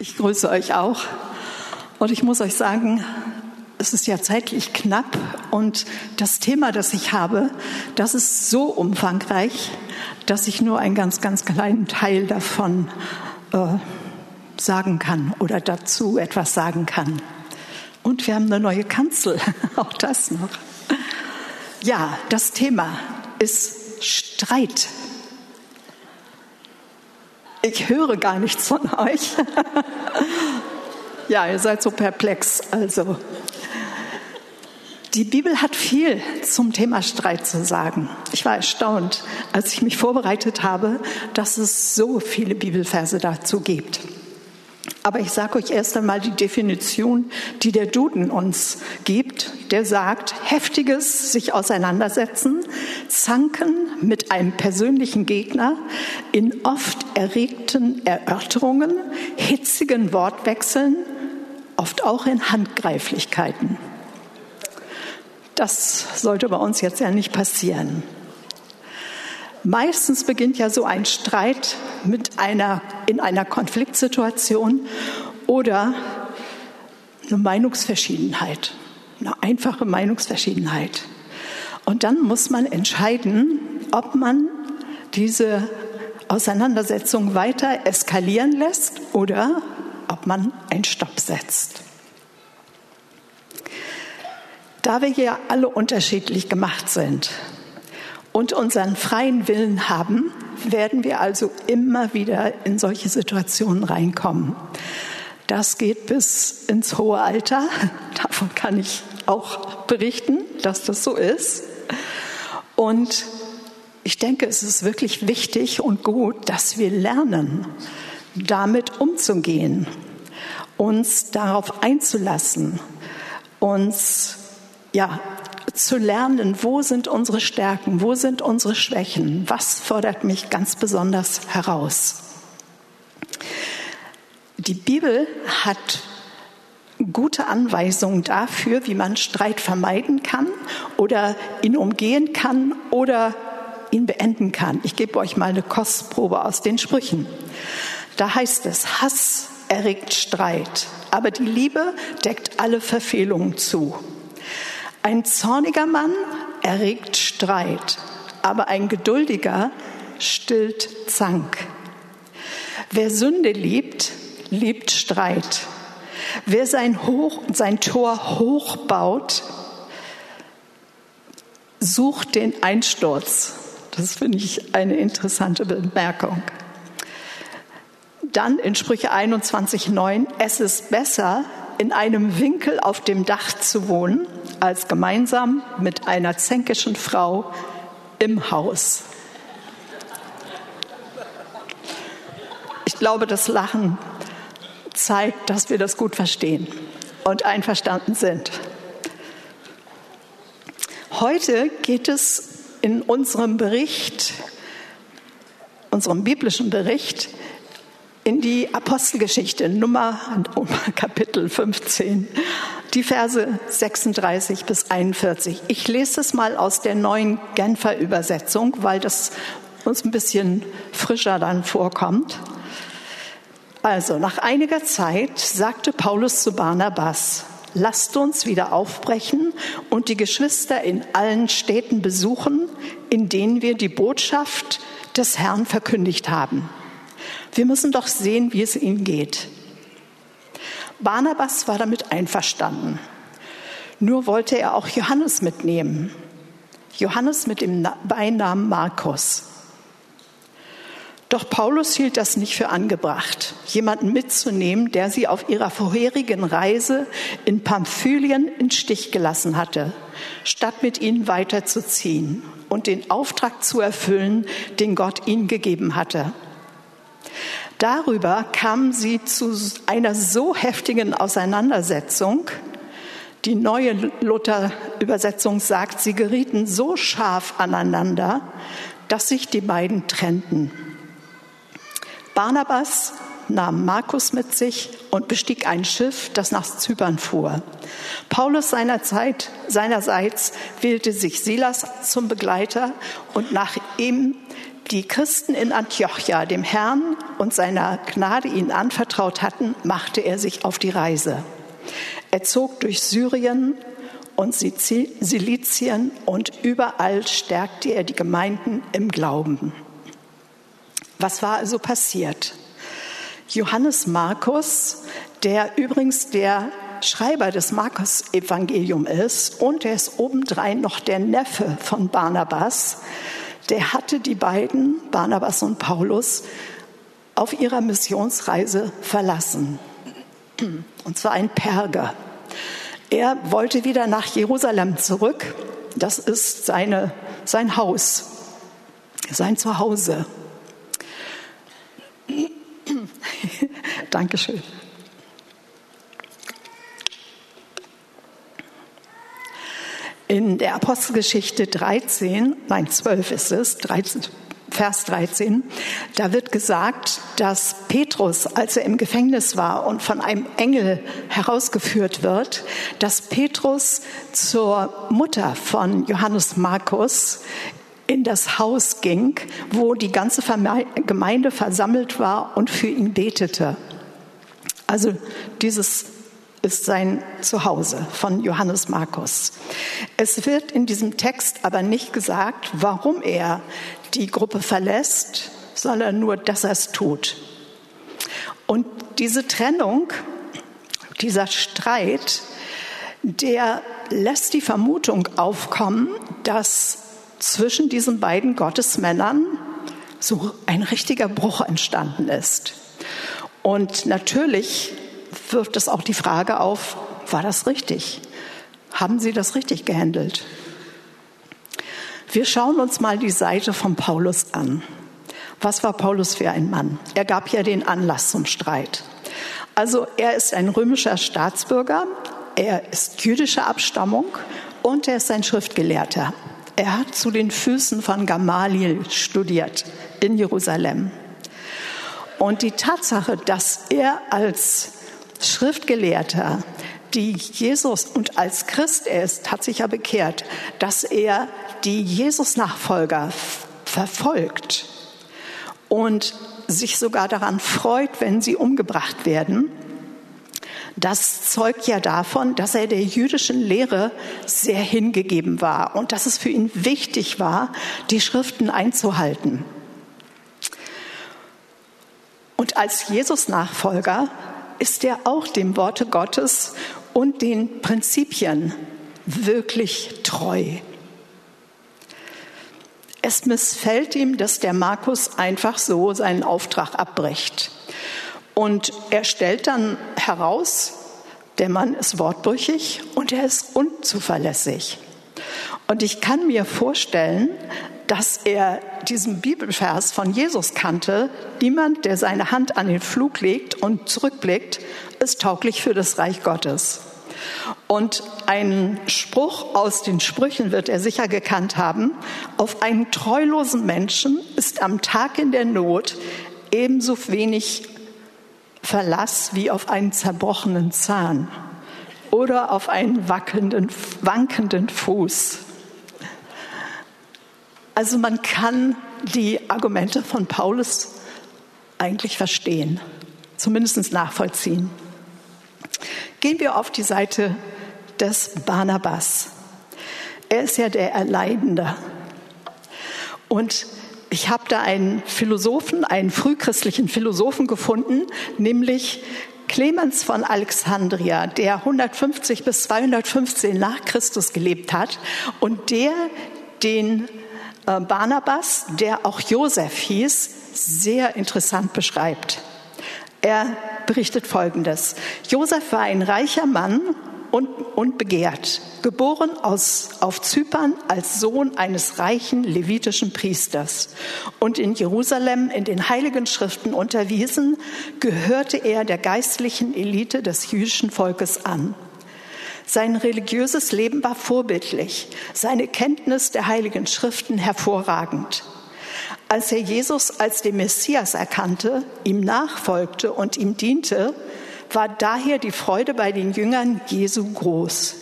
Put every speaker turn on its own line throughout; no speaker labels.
Ich grüße euch auch. Und ich muss euch sagen, es ist ja zeitlich knapp und das Thema, das ich habe, das ist so umfangreich, dass ich nur einen ganz, ganz kleinen Teil davon äh, sagen kann oder dazu etwas sagen kann. Und wir haben eine neue Kanzel, auch das noch. Ja, das Thema ist Streit. Ich höre gar nichts von euch. ja, ihr seid so perplex. Also, die Bibel hat viel zum Thema Streit zu sagen. Ich war erstaunt, als ich mich vorbereitet habe, dass es so viele Bibelverse dazu gibt. Aber ich sage euch erst einmal die Definition, die der Duden uns gibt. Der sagt, heftiges sich auseinandersetzen, zanken mit einem persönlichen Gegner in oft erregten Erörterungen, hitzigen Wortwechseln, oft auch in Handgreiflichkeiten. Das sollte bei uns jetzt ja nicht passieren. Meistens beginnt ja so ein Streit mit einer, in einer Konfliktsituation oder eine Meinungsverschiedenheit, eine einfache Meinungsverschiedenheit. Und dann muss man entscheiden, ob man diese Auseinandersetzung weiter eskalieren lässt oder ob man einen Stopp setzt. Da wir ja alle unterschiedlich gemacht sind, und unseren freien Willen haben, werden wir also immer wieder in solche Situationen reinkommen. Das geht bis ins hohe Alter. Davon kann ich auch berichten, dass das so ist. Und ich denke, es ist wirklich wichtig und gut, dass wir lernen, damit umzugehen, uns darauf einzulassen, uns ja zu lernen, wo sind unsere Stärken, wo sind unsere Schwächen, was fordert mich ganz besonders heraus. Die Bibel hat gute Anweisungen dafür, wie man Streit vermeiden kann oder ihn umgehen kann oder ihn beenden kann. Ich gebe euch mal eine Kostprobe aus den Sprüchen. Da heißt es, Hass erregt Streit, aber die Liebe deckt alle Verfehlungen zu. Ein zorniger Mann erregt Streit, aber ein geduldiger stillt Zank. Wer Sünde liebt, liebt Streit. Wer sein, hoch, sein Tor hoch baut, sucht den Einsturz. Das finde ich eine interessante Bemerkung. Dann in Sprüche 21,9, es ist besser, in einem Winkel auf dem Dach zu wohnen, als gemeinsam mit einer zänkischen Frau im Haus. Ich glaube, das Lachen zeigt, dass wir das gut verstehen und einverstanden sind. Heute geht es in unserem Bericht, unserem biblischen Bericht, in die Apostelgeschichte Nummer Kapitel 15, die Verse 36 bis 41. Ich lese es mal aus der neuen Genfer Übersetzung, weil das uns ein bisschen frischer dann vorkommt. Also, nach einiger Zeit sagte Paulus zu Barnabas, lasst uns wieder aufbrechen und die Geschwister in allen Städten besuchen, in denen wir die Botschaft des Herrn verkündigt haben wir müssen doch sehen, wie es ihnen geht. Barnabas war damit einverstanden. Nur wollte er auch Johannes mitnehmen. Johannes mit dem Beinamen Markus. Doch Paulus hielt das nicht für angebracht, jemanden mitzunehmen, der sie auf ihrer vorherigen Reise in Pamphylien in Stich gelassen hatte, statt mit ihnen weiterzuziehen und den Auftrag zu erfüllen, den Gott ihnen gegeben hatte. Darüber kamen sie zu einer so heftigen Auseinandersetzung. Die neue Luther-Übersetzung sagt, sie gerieten so scharf aneinander, dass sich die beiden trennten. Barnabas nahm Markus mit sich und bestieg ein Schiff, das nach Zypern fuhr. Paulus seinerzeit, seinerseits wählte sich Silas zum Begleiter und nach ihm die Christen in Antiochia dem Herrn und seiner Gnade ihn anvertraut hatten, machte er sich auf die Reise. Er zog durch Syrien und Silizien und überall stärkte er die Gemeinden im Glauben. Was war also passiert? Johannes Markus, der übrigens der Schreiber des Markus-Evangelium ist und er ist obendrein noch der Neffe von Barnabas, der hatte die beiden, Barnabas und Paulus, auf ihrer Missionsreise verlassen. Und zwar ein Perger. Er wollte wieder nach Jerusalem zurück. Das ist seine, sein Haus, sein Zuhause. Dankeschön. In der Apostelgeschichte 13, nein 12 ist es, 13, Vers 13, da wird gesagt, dass Petrus, als er im Gefängnis war und von einem Engel herausgeführt wird, dass Petrus zur Mutter von Johannes Markus in das Haus ging, wo die ganze Gemeinde versammelt war und für ihn betete. Also dieses ist sein Zuhause von Johannes Markus. Es wird in diesem Text aber nicht gesagt, warum er die Gruppe verlässt, sondern nur, dass er es tut. Und diese Trennung, dieser Streit, der lässt die Vermutung aufkommen, dass zwischen diesen beiden Gottesmännern so ein richtiger Bruch entstanden ist. Und natürlich wirft es auch die Frage auf, war das richtig? Haben Sie das richtig gehandelt? Wir schauen uns mal die Seite von Paulus an. Was war Paulus für ein Mann? Er gab ja den Anlass zum Streit. Also er ist ein römischer Staatsbürger, er ist jüdischer Abstammung und er ist ein Schriftgelehrter. Er hat zu den Füßen von Gamaliel studiert in Jerusalem. Und die Tatsache, dass er als Schriftgelehrter, die Jesus und als Christ ist, hat sich ja bekehrt, dass er die Jesus-Nachfolger verfolgt und sich sogar daran freut, wenn sie umgebracht werden. Das zeugt ja davon, dass er der jüdischen Lehre sehr hingegeben war und dass es für ihn wichtig war, die Schriften einzuhalten. Und als Jesus-Nachfolger ist er auch dem Worte Gottes und den Prinzipien wirklich treu. Es missfällt ihm, dass der Markus einfach so seinen Auftrag abbricht. Und er stellt dann heraus, der Mann ist wortbrüchig und er ist unzuverlässig. Und ich kann mir vorstellen, dass er diesen Bibelvers von Jesus kannte, niemand, der seine Hand an den Flug legt und zurückblickt, ist tauglich für das Reich Gottes. Und einen Spruch aus den Sprüchen wird er sicher gekannt haben. Auf einen treulosen Menschen ist am Tag in der Not ebenso wenig Verlass wie auf einen zerbrochenen Zahn oder auf einen wackelnden, wankenden Fuß. Also man kann die Argumente von Paulus eigentlich verstehen, zumindest nachvollziehen. Gehen wir auf die Seite des Barnabas. Er ist ja der Erleidende. Und ich habe da einen Philosophen, einen frühchristlichen Philosophen gefunden, nämlich Clemens von Alexandria, der 150 bis 215 nach Christus gelebt hat und der den Barnabas, der auch Josef hieß, sehr interessant beschreibt. Er berichtet Folgendes. Josef war ein reicher Mann und, und begehrt, geboren aus, auf Zypern als Sohn eines reichen levitischen Priesters und in Jerusalem in den heiligen Schriften unterwiesen, gehörte er der geistlichen Elite des jüdischen Volkes an. Sein religiöses Leben war vorbildlich, seine Kenntnis der heiligen Schriften hervorragend. Als er Jesus als den Messias erkannte, ihm nachfolgte und ihm diente, war daher die Freude bei den Jüngern Jesu groß.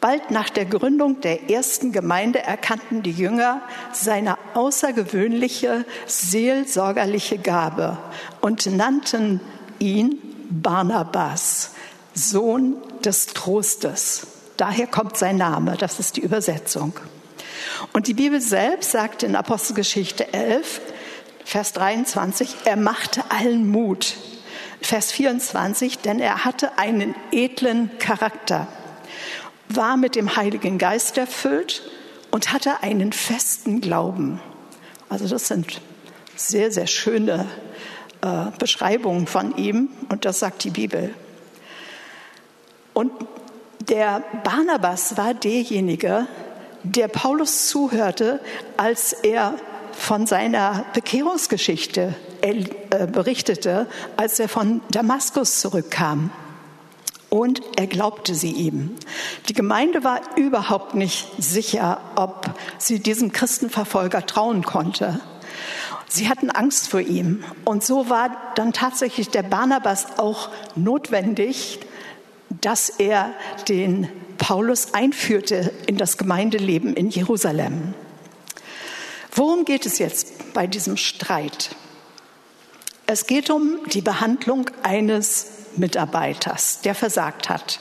Bald nach der Gründung der ersten Gemeinde erkannten die Jünger seine außergewöhnliche seelsorgerliche Gabe und nannten ihn Barnabas, Sohn des Trostes. Daher kommt sein Name, das ist die Übersetzung. Und die Bibel selbst sagt in Apostelgeschichte 11, Vers 23, er machte allen Mut. Vers 24, denn er hatte einen edlen Charakter war mit dem Heiligen Geist erfüllt und hatte einen festen Glauben. Also das sind sehr, sehr schöne äh, Beschreibungen von ihm und das sagt die Bibel. Und der Barnabas war derjenige, der Paulus zuhörte, als er von seiner Bekehrungsgeschichte äh, berichtete, als er von Damaskus zurückkam und er glaubte sie ihm. Die Gemeinde war überhaupt nicht sicher, ob sie diesem Christenverfolger trauen konnte. Sie hatten Angst vor ihm. Und so war dann tatsächlich der Barnabas auch notwendig, dass er den Paulus einführte in das Gemeindeleben in Jerusalem. Worum geht es jetzt bei diesem Streit? Es geht um die Behandlung eines Mitarbeiters, der versagt hat.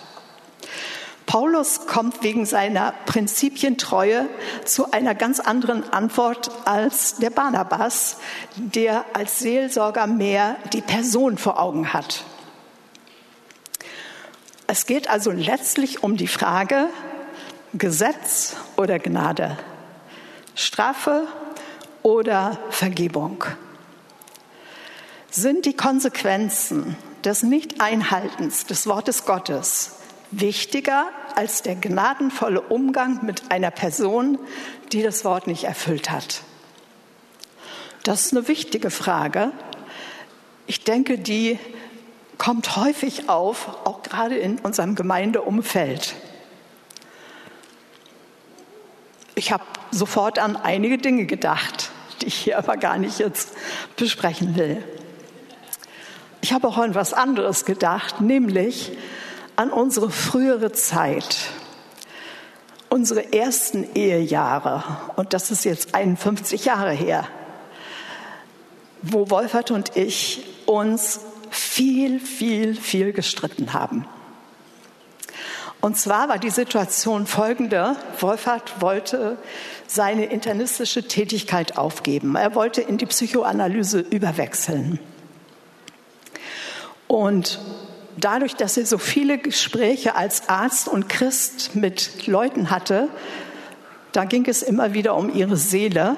Paulus kommt wegen seiner Prinzipientreue zu einer ganz anderen Antwort als der Barnabas, der als Seelsorger mehr die Person vor Augen hat. Es geht also letztlich um die Frage Gesetz oder Gnade, Strafe oder Vergebung. Sind die Konsequenzen des Nicht-Einhaltens des Wortes Gottes wichtiger als der gnadenvolle Umgang mit einer Person, die das Wort nicht erfüllt hat? Das ist eine wichtige Frage. Ich denke, die kommt häufig auf, auch gerade in unserem Gemeindeumfeld. Ich habe sofort an einige Dinge gedacht, die ich hier aber gar nicht jetzt besprechen will. Ich habe auch an was anderes gedacht, nämlich an unsere frühere Zeit, unsere ersten Ehejahre. Und das ist jetzt 51 Jahre her, wo Wolfert und ich uns viel, viel, viel gestritten haben. Und zwar war die Situation folgende. Wolfert wollte seine internistische Tätigkeit aufgeben. Er wollte in die Psychoanalyse überwechseln. Und dadurch, dass er so viele Gespräche als Arzt und Christ mit Leuten hatte, da ging es immer wieder um ihre Seele.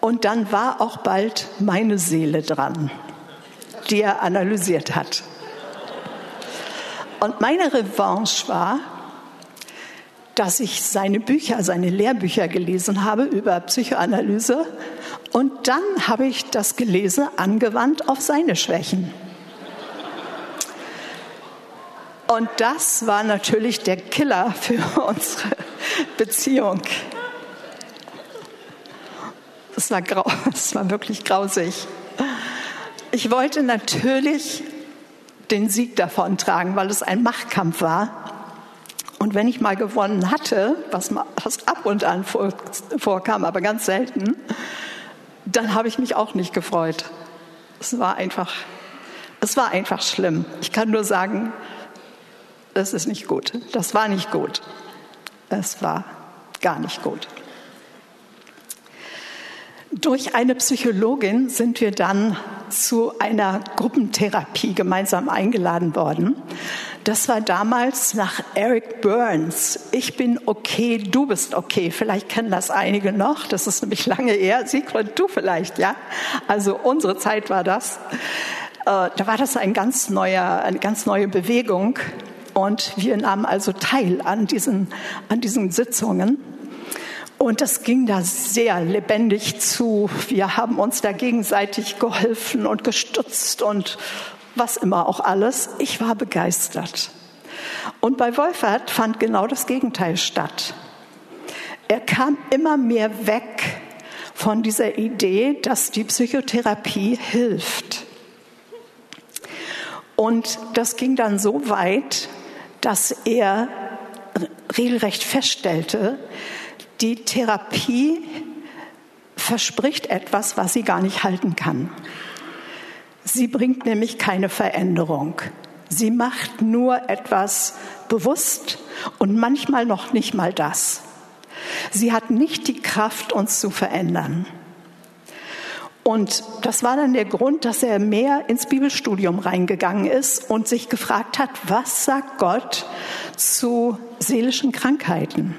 Und dann war auch bald meine Seele dran, die er analysiert hat. Und meine Revanche war, dass ich seine Bücher, seine Lehrbücher gelesen habe über Psychoanalyse. Und dann habe ich das gelesen, angewandt auf seine Schwächen. Und das war natürlich der Killer für unsere Beziehung. Das war, grau, das war wirklich grausig. Ich wollte natürlich den Sieg davon tragen, weil es ein Machtkampf war. Und wenn ich mal gewonnen hatte, was, was ab und an vor, vorkam, aber ganz selten, dann habe ich mich auch nicht gefreut. Es war einfach, es war einfach schlimm. Ich kann nur sagen, das ist nicht gut. Das war nicht gut. Es war gar nicht gut. Durch eine Psychologin sind wir dann zu einer Gruppentherapie gemeinsam eingeladen worden. Das war damals nach Eric Burns. Ich bin okay, du bist okay. Vielleicht kennen das einige noch. Das ist nämlich lange her. Sigrid, du vielleicht, ja? Also unsere Zeit war das. Äh, da war das ein ganz neuer, eine ganz neue Bewegung. Und wir nahmen also teil an diesen, an diesen Sitzungen. Und das ging da sehr lebendig zu. Wir haben uns da gegenseitig geholfen und gestützt und was immer auch alles. Ich war begeistert. Und bei Wolfert fand genau das Gegenteil statt. Er kam immer mehr weg von dieser Idee, dass die Psychotherapie hilft. Und das ging dann so weit, dass er regelrecht feststellte, die Therapie verspricht etwas, was sie gar nicht halten kann. Sie bringt nämlich keine Veränderung. Sie macht nur etwas bewusst und manchmal noch nicht mal das. Sie hat nicht die Kraft, uns zu verändern. Und das war dann der Grund, dass er mehr ins Bibelstudium reingegangen ist und sich gefragt hat, was sagt Gott zu seelischen Krankheiten?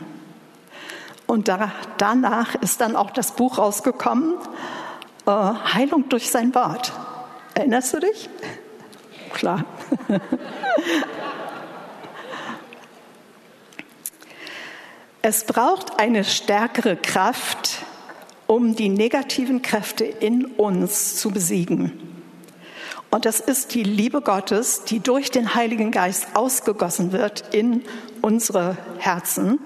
Und da, danach ist dann auch das Buch rausgekommen, äh, Heilung durch sein Wort. Erinnerst du dich? Klar. es braucht eine stärkere Kraft, um die negativen Kräfte in uns zu besiegen. Und das ist die Liebe Gottes, die durch den Heiligen Geist ausgegossen wird in unsere Herzen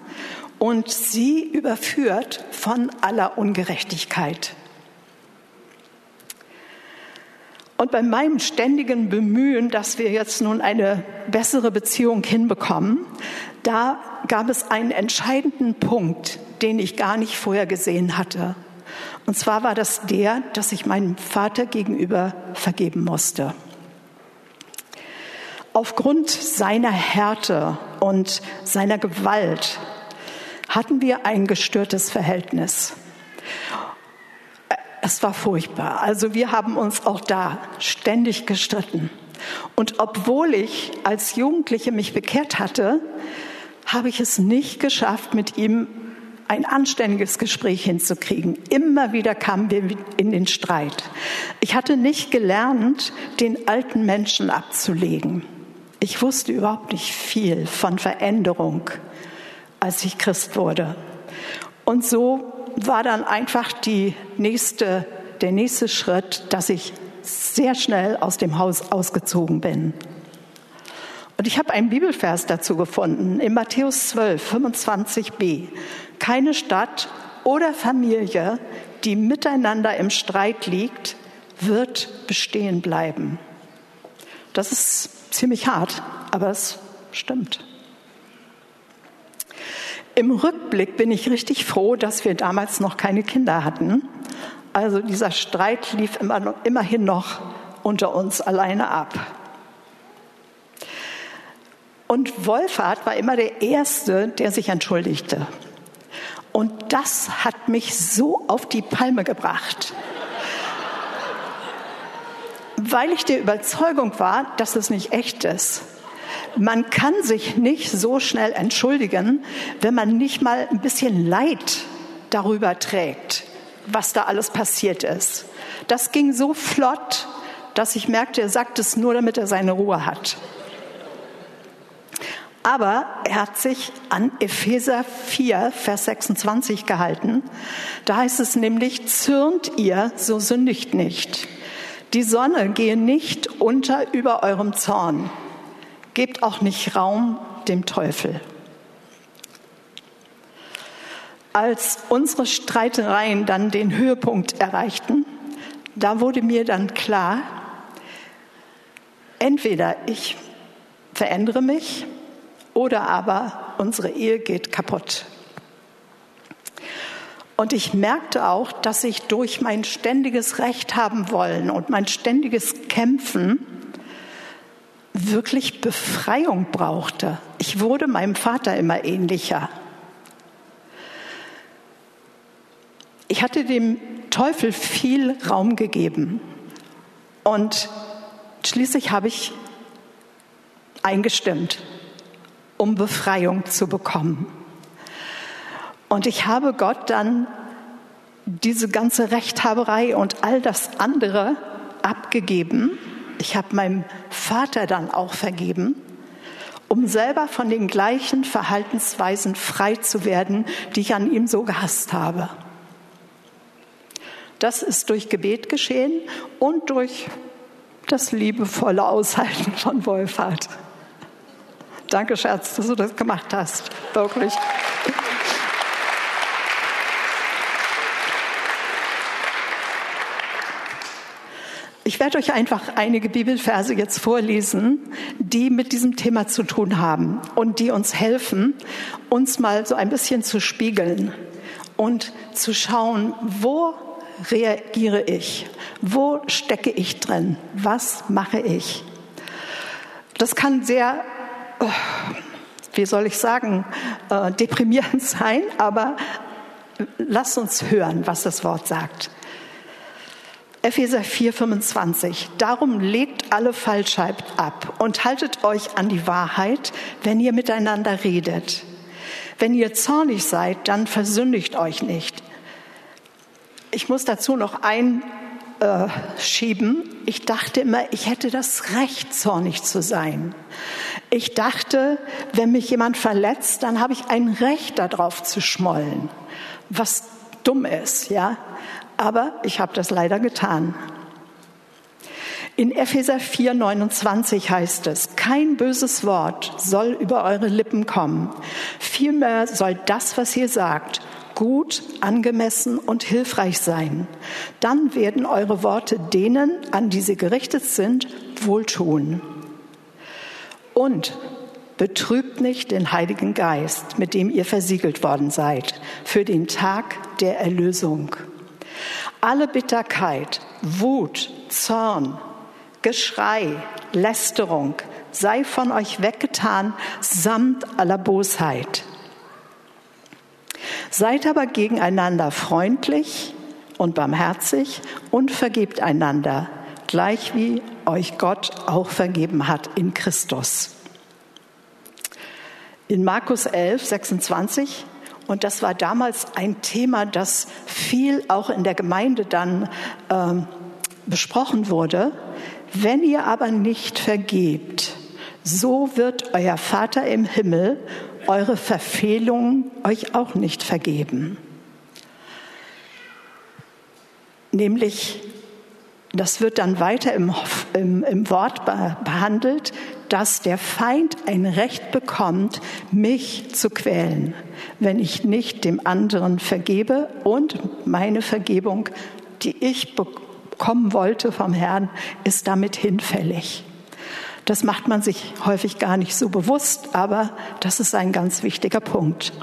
und sie überführt von aller Ungerechtigkeit. Und bei meinem ständigen Bemühen, dass wir jetzt nun eine bessere Beziehung hinbekommen, da gab es einen entscheidenden Punkt, den ich gar nicht vorher gesehen hatte. Und zwar war das der, dass ich meinem Vater gegenüber vergeben musste. Aufgrund seiner Härte und seiner Gewalt hatten wir ein gestörtes Verhältnis. Es war furchtbar. Also wir haben uns auch da ständig gestritten. Und obwohl ich als Jugendliche mich bekehrt hatte, habe ich es nicht geschafft, mit ihm ein anständiges Gespräch hinzukriegen. Immer wieder kamen wir in den Streit. Ich hatte nicht gelernt, den alten Menschen abzulegen. Ich wusste überhaupt nicht viel von Veränderung, als ich Christ wurde. Und so war dann einfach die nächste, der nächste Schritt, dass ich sehr schnell aus dem Haus ausgezogen bin. Und ich habe einen Bibelvers dazu gefunden, in Matthäus 12, 25b. Keine Stadt oder Familie, die miteinander im Streit liegt, wird bestehen bleiben. Das ist ziemlich hart, aber es stimmt. Im Rückblick bin ich richtig froh, dass wir damals noch keine Kinder hatten. Also dieser Streit lief immer, immerhin noch unter uns alleine ab. Und Wolfhard war immer der Erste, der sich entschuldigte. Und das hat mich so auf die Palme gebracht, weil ich der Überzeugung war, dass es nicht echt ist. Man kann sich nicht so schnell entschuldigen, wenn man nicht mal ein bisschen Leid darüber trägt, was da alles passiert ist. Das ging so flott, dass ich merkte, er sagt es nur, damit er seine Ruhe hat. Aber er hat sich an Epheser 4, Vers 26 gehalten. Da heißt es nämlich, zürnt ihr, so sündigt nicht. Die Sonne gehe nicht unter über eurem Zorn. Gebt auch nicht Raum dem Teufel. Als unsere Streitereien dann den Höhepunkt erreichten, da wurde mir dann klar, entweder ich verändere mich oder aber unsere Ehe geht kaputt. Und ich merkte auch, dass ich durch mein ständiges Recht haben wollen und mein ständiges Kämpfen wirklich Befreiung brauchte. Ich wurde meinem Vater immer ähnlicher. Ich hatte dem Teufel viel Raum gegeben und schließlich habe ich eingestimmt, um Befreiung zu bekommen. Und ich habe Gott dann diese ganze Rechthaberei und all das andere abgegeben ich habe meinem Vater dann auch vergeben, um selber von den gleichen Verhaltensweisen frei zu werden, die ich an ihm so gehasst habe. Das ist durch Gebet geschehen und durch das liebevolle Aushalten von Wolfhard. Danke, Schatz, dass du das gemacht hast. Wirklich. Ich werde euch einfach einige Bibelverse jetzt vorlesen, die mit diesem Thema zu tun haben und die uns helfen, uns mal so ein bisschen zu spiegeln und zu schauen, wo reagiere ich? Wo stecke ich drin? Was mache ich? Das kann sehr, oh, wie soll ich sagen, äh, deprimierend sein, aber lasst uns hören, was das Wort sagt. Epheser 4:25. Darum legt alle Falschheit ab und haltet euch an die Wahrheit, wenn ihr miteinander redet. Wenn ihr zornig seid, dann versündigt euch nicht. Ich muss dazu noch einschieben. Ich dachte immer, ich hätte das Recht, zornig zu sein. Ich dachte, wenn mich jemand verletzt, dann habe ich ein Recht darauf zu schmollen. Was dumm ist, ja aber ich habe das leider getan. In Epheser 4, 29 heißt es, kein böses Wort soll über eure Lippen kommen. Vielmehr soll das, was ihr sagt, gut, angemessen und hilfreich sein. Dann werden eure Worte denen, an die sie gerichtet sind, wohltun. Und betrübt nicht den Heiligen Geist, mit dem ihr versiegelt worden seid, für den Tag der Erlösung. Alle Bitterkeit, Wut, Zorn, Geschrei, Lästerung sei von euch weggetan, samt aller Bosheit. Seid aber gegeneinander freundlich und barmherzig und vergebt einander, gleich wie euch Gott auch vergeben hat in Christus. In Markus 11, 26 und das war damals ein Thema, das viel auch in der Gemeinde dann äh, besprochen wurde. Wenn ihr aber nicht vergebt, so wird euer Vater im Himmel eure Verfehlungen euch auch nicht vergeben. Nämlich, das wird dann weiter im, im, im Wort behandelt, dass der Feind ein Recht bekommt, mich zu quälen, wenn ich nicht dem anderen vergebe und meine Vergebung, die ich bekommen wollte vom Herrn, ist damit hinfällig. Das macht man sich häufig gar nicht so bewusst, aber das ist ein ganz wichtiger Punkt.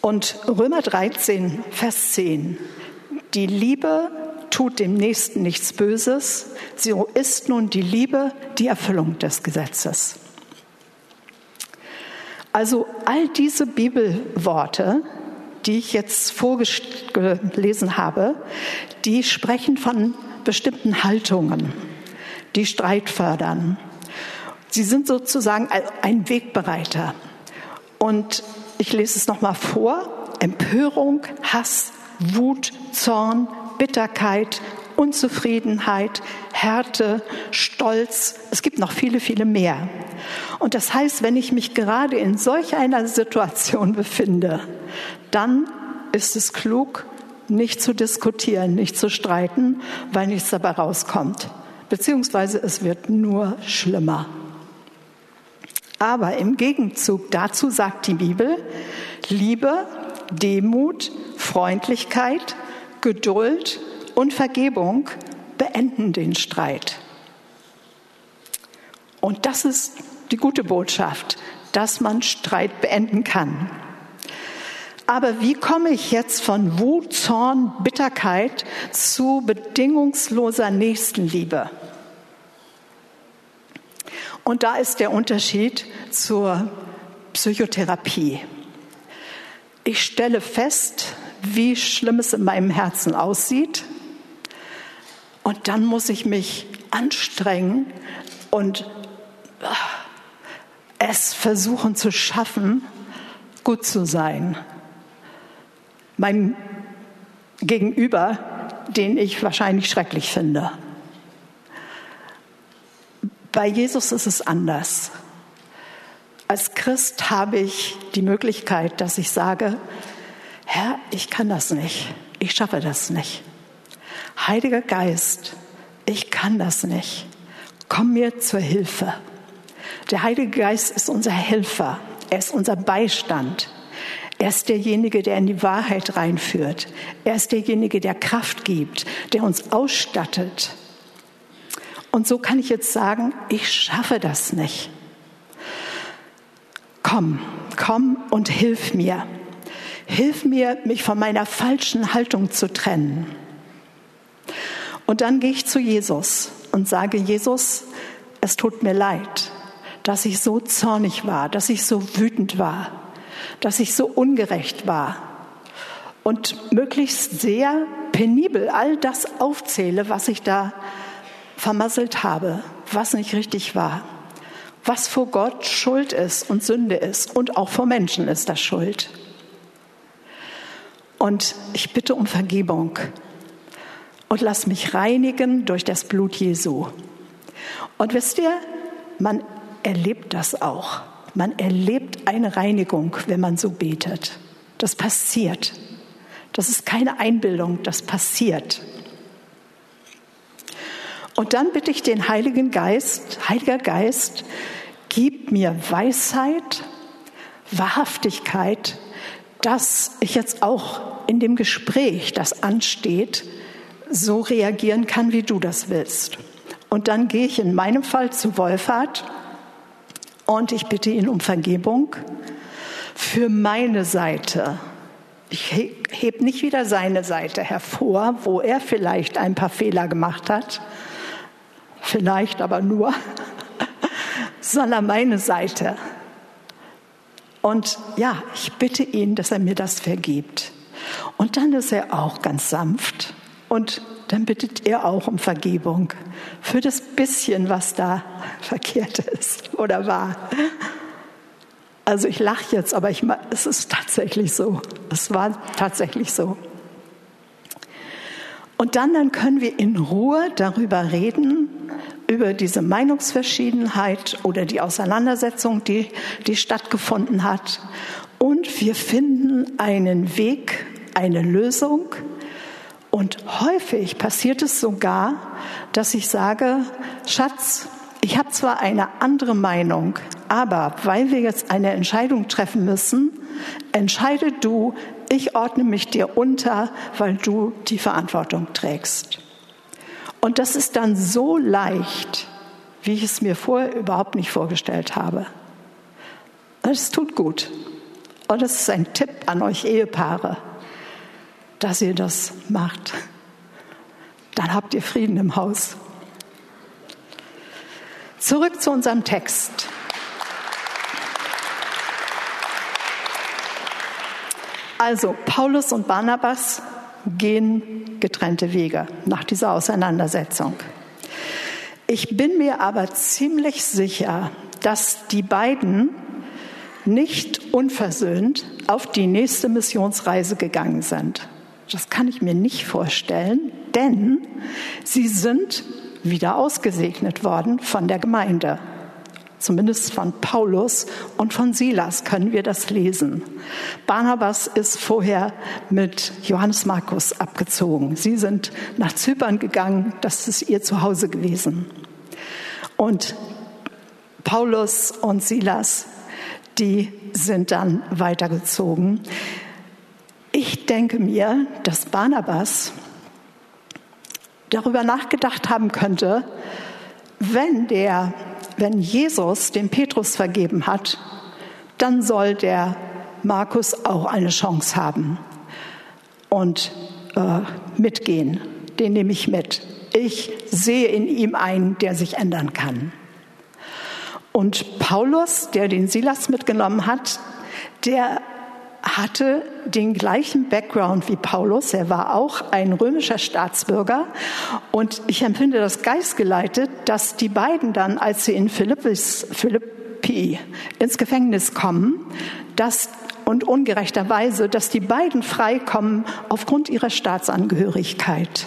Und Römer 13, Vers 10. Die Liebe tut dem Nächsten nichts Böses, so ist nun die Liebe die Erfüllung des Gesetzes. Also all diese Bibelworte, die ich jetzt vorgelesen habe, die sprechen von bestimmten Haltungen, die Streit fördern. Sie sind sozusagen ein Wegbereiter. Und ich lese es nochmal vor. Empörung, Hass, Wut, Zorn, Bitterkeit, Unzufriedenheit, Härte, Stolz. Es gibt noch viele, viele mehr. Und das heißt, wenn ich mich gerade in solch einer Situation befinde, dann ist es klug, nicht zu diskutieren, nicht zu streiten, weil nichts dabei rauskommt. Beziehungsweise es wird nur schlimmer. Aber im Gegenzug dazu sagt die Bibel, Liebe, Demut, Freundlichkeit, Geduld und Vergebung beenden den Streit. Und das ist die gute Botschaft, dass man Streit beenden kann. Aber wie komme ich jetzt von Wut, Zorn, Bitterkeit zu bedingungsloser Nächstenliebe? Und da ist der Unterschied zur Psychotherapie. Ich stelle fest, wie schlimm es in meinem Herzen aussieht. Und dann muss ich mich anstrengen und ah, es versuchen zu schaffen, gut zu sein. Mein Gegenüber, den ich wahrscheinlich schrecklich finde. Bei Jesus ist es anders. Als Christ habe ich die Möglichkeit, dass ich sage, Herr, ich kann das nicht. Ich schaffe das nicht. Heiliger Geist, ich kann das nicht. Komm mir zur Hilfe. Der Heilige Geist ist unser Helfer. Er ist unser Beistand. Er ist derjenige, der in die Wahrheit reinführt. Er ist derjenige, der Kraft gibt, der uns ausstattet. Und so kann ich jetzt sagen, ich schaffe das nicht. Komm, komm und hilf mir. Hilf mir, mich von meiner falschen Haltung zu trennen. Und dann gehe ich zu Jesus und sage, Jesus, es tut mir leid, dass ich so zornig war, dass ich so wütend war, dass ich so ungerecht war und möglichst sehr penibel all das aufzähle, was ich da vermasselt habe, was nicht richtig war, was vor Gott Schuld ist und Sünde ist und auch vor Menschen ist das Schuld. Und ich bitte um Vergebung und lass mich reinigen durch das Blut Jesu. Und wisst ihr, man erlebt das auch. Man erlebt eine Reinigung, wenn man so betet. Das passiert. Das ist keine Einbildung, das passiert. Und dann bitte ich den Heiligen Geist, Heiliger Geist, gib mir Weisheit, Wahrhaftigkeit, dass ich jetzt auch in dem Gespräch, das ansteht, so reagieren kann, wie du das willst. Und dann gehe ich in meinem Fall zu Wolfhard und ich bitte ihn um Vergebung für meine Seite. Ich heb nicht wieder seine Seite hervor, wo er vielleicht ein paar Fehler gemacht hat, vielleicht aber nur, sondern meine Seite. Und ja, ich bitte ihn, dass er mir das vergibt. Und dann ist er auch ganz sanft und dann bittet er auch um Vergebung für das bisschen, was da verkehrt ist oder war. Also ich lache jetzt, aber ich, es ist tatsächlich so. Es war tatsächlich so. Und dann, dann können wir in Ruhe darüber reden, über diese Meinungsverschiedenheit oder die Auseinandersetzung, die, die stattgefunden hat. Und wir finden einen Weg, eine Lösung. Und häufig passiert es sogar, dass ich sage, Schatz, ich habe zwar eine andere Meinung, aber weil wir jetzt eine Entscheidung treffen müssen, entscheide du, ich ordne mich dir unter, weil du die Verantwortung trägst. Und das ist dann so leicht, wie ich es mir vorher überhaupt nicht vorgestellt habe. Es tut gut. Und das ist ein Tipp an euch Ehepaare, dass ihr das macht. Dann habt ihr Frieden im Haus. Zurück zu unserem Text. Also, Paulus und Barnabas gehen getrennte Wege nach dieser Auseinandersetzung. Ich bin mir aber ziemlich sicher, dass die beiden nicht unversöhnt auf die nächste Missionsreise gegangen sind. Das kann ich mir nicht vorstellen, denn sie sind wieder ausgesegnet worden von der Gemeinde. Zumindest von Paulus und von Silas können wir das lesen. Barnabas ist vorher mit Johannes Markus abgezogen. Sie sind nach Zypern gegangen, das ist ihr Zuhause gewesen. Und Paulus und Silas, die sind dann weitergezogen. Ich denke mir, dass Barnabas darüber nachgedacht haben könnte, wenn der wenn Jesus dem Petrus vergeben hat, dann soll der Markus auch eine Chance haben und äh, mitgehen. Den nehme ich mit. Ich sehe in ihm einen, der sich ändern kann. Und Paulus, der den Silas mitgenommen hat, der hatte den gleichen Background wie Paulus. Er war auch ein römischer Staatsbürger. Und ich empfinde das geistgeleitet, dass die beiden dann, als sie in Philippis, Philippi ins Gefängnis kommen, dass und ungerechterweise, dass die beiden freikommen aufgrund ihrer Staatsangehörigkeit.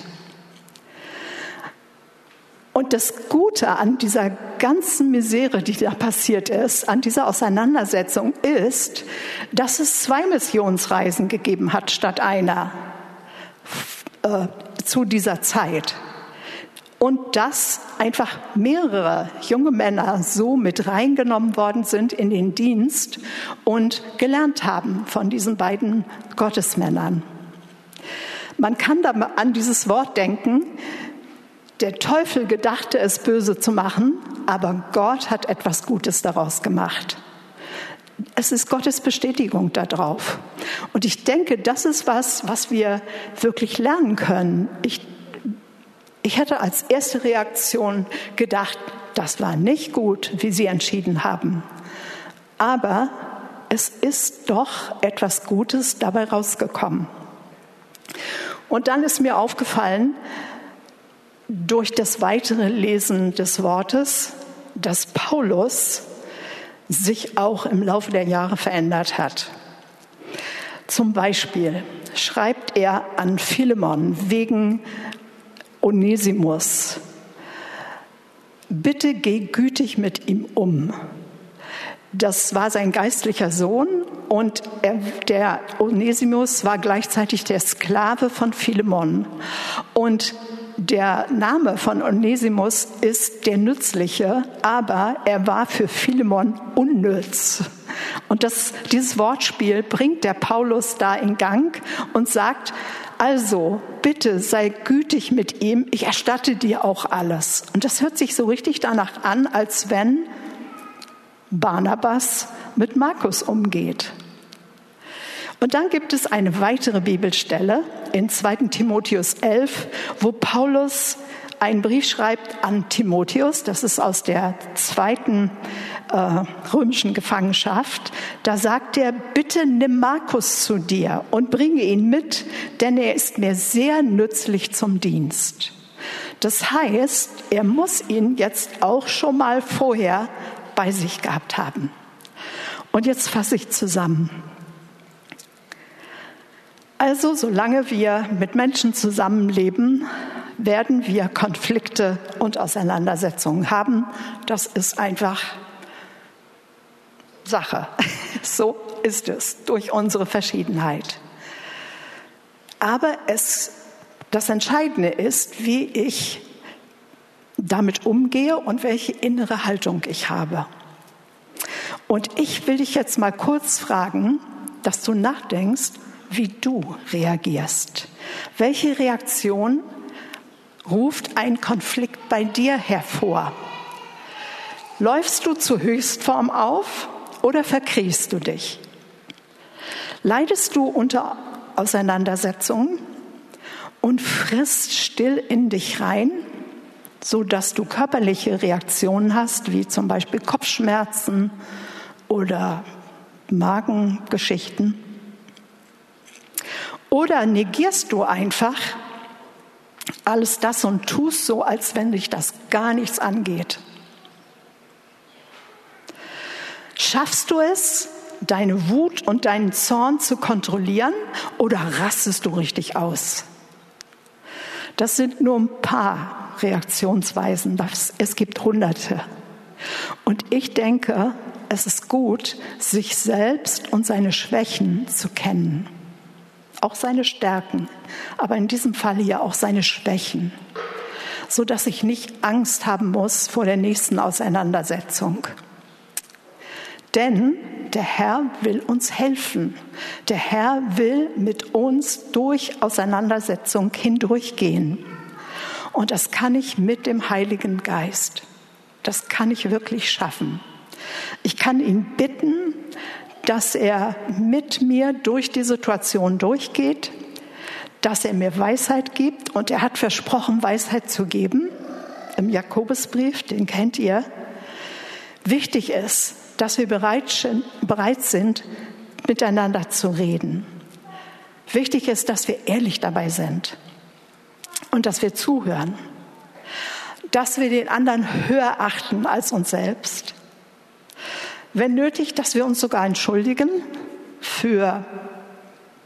Und das Gute an dieser ganzen Misere, die da passiert ist, an dieser Auseinandersetzung ist, dass es zwei Missionsreisen gegeben hat statt einer äh, zu dieser Zeit. und dass einfach mehrere junge Männer so mit reingenommen worden sind in den Dienst und gelernt haben von diesen beiden Gottesmännern. Man kann da an dieses Wort denken, der Teufel gedachte es böse zu machen, aber Gott hat etwas Gutes daraus gemacht. Es ist Gottes Bestätigung darauf. Und ich denke, das ist was, was wir wirklich lernen können. Ich ich hätte als erste Reaktion gedacht, das war nicht gut, wie Sie entschieden haben. Aber es ist doch etwas Gutes dabei rausgekommen. Und dann ist mir aufgefallen, durch das weitere Lesen des Wortes, dass Paulus sich auch im Laufe der Jahre verändert hat. Zum Beispiel schreibt er an Philemon wegen Onesimus. Bitte geh gütig mit ihm um. Das war sein geistlicher Sohn und er, der Onesimus war gleichzeitig der Sklave von Philemon. Und der Name von Onesimus ist der Nützliche, aber er war für Philemon unnütz. Und das, dieses Wortspiel bringt der Paulus da in Gang und sagt, also bitte sei gütig mit ihm, ich erstatte dir auch alles. Und das hört sich so richtig danach an, als wenn Barnabas mit Markus umgeht. Und dann gibt es eine weitere Bibelstelle in 2 Timotheus 11, wo Paulus einen Brief schreibt an Timotheus, das ist aus der zweiten äh, römischen Gefangenschaft. Da sagt er, bitte nimm Markus zu dir und bringe ihn mit, denn er ist mir sehr nützlich zum Dienst. Das heißt, er muss ihn jetzt auch schon mal vorher bei sich gehabt haben. Und jetzt fasse ich zusammen. Also, solange wir mit Menschen zusammenleben, werden wir Konflikte und Auseinandersetzungen haben. Das ist einfach Sache. So ist es durch unsere Verschiedenheit. Aber es, das Entscheidende ist, wie ich damit umgehe und welche innere Haltung ich habe. Und ich will dich jetzt mal kurz fragen, dass du nachdenkst, wie du reagierst. Welche Reaktion ruft ein Konflikt bei dir hervor? Läufst du zur Höchstform auf oder verkriechst du dich? Leidest du unter Auseinandersetzungen und frisst still in dich rein, so dass du körperliche Reaktionen hast, wie zum Beispiel Kopfschmerzen oder Magengeschichten? Oder negierst du einfach alles das und tust so, als wenn dich das gar nichts angeht. Schaffst du es, deine Wut und deinen Zorn zu kontrollieren oder rastest du richtig aus? Das sind nur ein paar Reaktionsweisen. Es gibt hunderte. Und ich denke, es ist gut, sich selbst und seine Schwächen zu kennen auch seine Stärken, aber in diesem Falle ja auch seine Schwächen, so dass ich nicht Angst haben muss vor der nächsten Auseinandersetzung. Denn der Herr will uns helfen. Der Herr will mit uns durch Auseinandersetzung hindurchgehen. Und das kann ich mit dem Heiligen Geist. Das kann ich wirklich schaffen. Ich kann ihn bitten, dass er mit mir durch die Situation durchgeht, dass er mir Weisheit gibt und er hat versprochen, Weisheit zu geben im Jakobusbrief, den kennt ihr. Wichtig ist, dass wir bereit sind, miteinander zu reden. Wichtig ist, dass wir ehrlich dabei sind und dass wir zuhören, dass wir den anderen höher achten als uns selbst wenn nötig, dass wir uns sogar entschuldigen für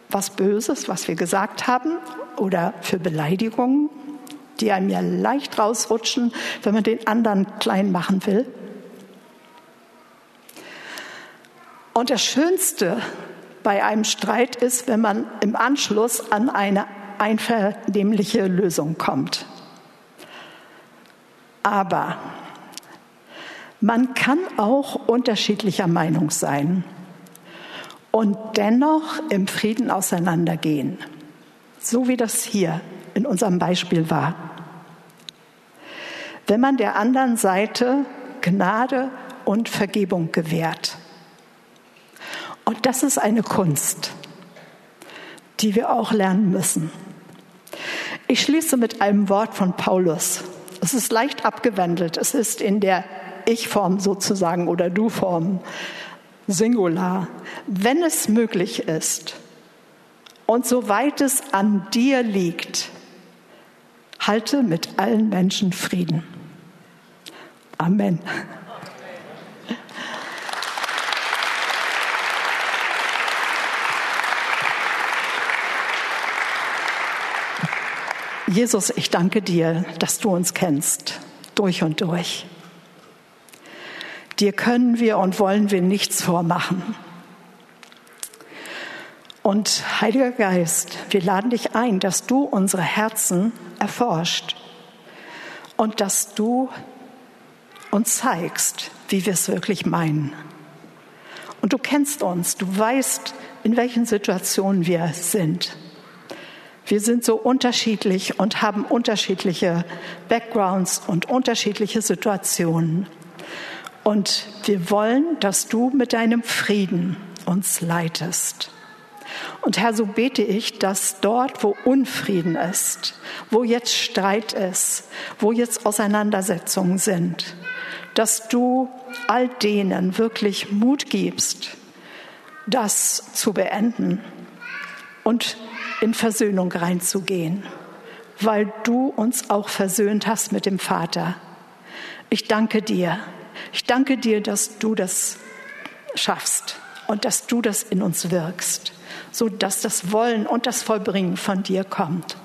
was Böses, was wir gesagt haben oder für Beleidigungen, die einem ja leicht rausrutschen, wenn man den anderen klein machen will. Und das Schönste bei einem Streit ist, wenn man im Anschluss an eine einvernehmliche Lösung kommt. Aber man kann auch unterschiedlicher Meinung sein und dennoch im Frieden auseinandergehen, so wie das hier in unserem Beispiel war. Wenn man der anderen Seite Gnade und Vergebung gewährt. Und das ist eine Kunst, die wir auch lernen müssen. Ich schließe mit einem Wort von Paulus. Es ist leicht abgewandelt. Es ist in der Ich-Form sozusagen oder Du-Form. Singular. Wenn es möglich ist und soweit es an dir liegt, halte mit allen Menschen Frieden. Amen. Jesus, ich danke dir, dass du uns kennst, durch und durch. Dir können wir und wollen wir nichts vormachen. Und Heiliger Geist, wir laden dich ein, dass du unsere Herzen erforscht und dass du uns zeigst, wie wir es wirklich meinen. Und du kennst uns, du weißt, in welchen Situationen wir sind. Wir sind so unterschiedlich und haben unterschiedliche Backgrounds und unterschiedliche Situationen. Und wir wollen, dass du mit deinem Frieden uns leitest. Und Herr, so bete ich, dass dort, wo Unfrieden ist, wo jetzt Streit ist, wo jetzt Auseinandersetzungen sind, dass du all denen wirklich Mut gibst, das zu beenden und in Versöhnung reinzugehen, weil du uns auch versöhnt hast mit dem Vater. Ich danke dir. Ich danke dir, dass du das schaffst und dass du das in uns wirkst, so dass das Wollen und das Vollbringen von dir kommt.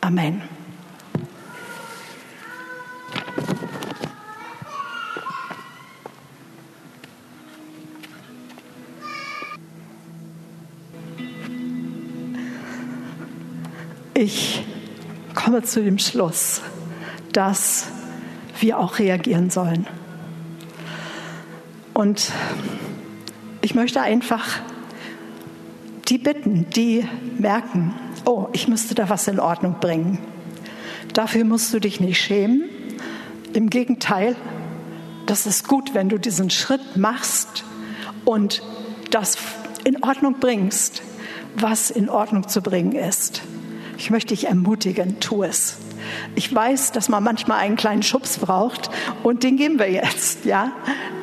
Amen. Ich komme zu dem Schluss, dass wir auch reagieren sollen. Und ich möchte einfach die bitten, die merken, oh, ich müsste da was in Ordnung bringen. Dafür musst du dich nicht schämen. Im Gegenteil, das ist gut, wenn du diesen Schritt machst und das in Ordnung bringst, was in Ordnung zu bringen ist. Ich möchte dich ermutigen, tu es. Ich weiß, dass man manchmal einen kleinen Schubs braucht und den geben wir jetzt, ja,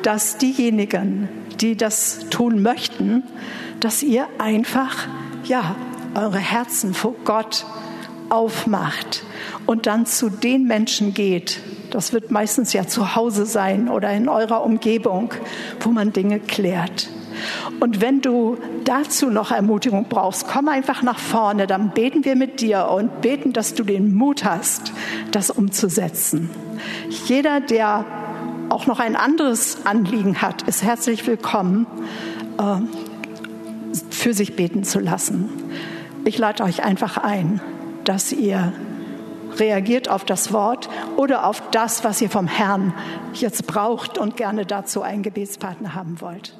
dass diejenigen, die das tun möchten, dass ihr einfach, ja, eure Herzen vor Gott aufmacht und dann zu den Menschen geht. Das wird meistens ja zu Hause sein oder in eurer Umgebung, wo man Dinge klärt. Und wenn du dazu noch Ermutigung brauchst, komm einfach nach vorne, dann beten wir mit dir und beten, dass du den Mut hast, das umzusetzen. Jeder, der auch noch ein anderes Anliegen hat, ist herzlich willkommen, äh, für sich beten zu lassen. Ich lade euch einfach ein, dass ihr reagiert auf das Wort oder auf das, was ihr vom Herrn jetzt braucht und gerne dazu einen Gebetspartner haben wollt.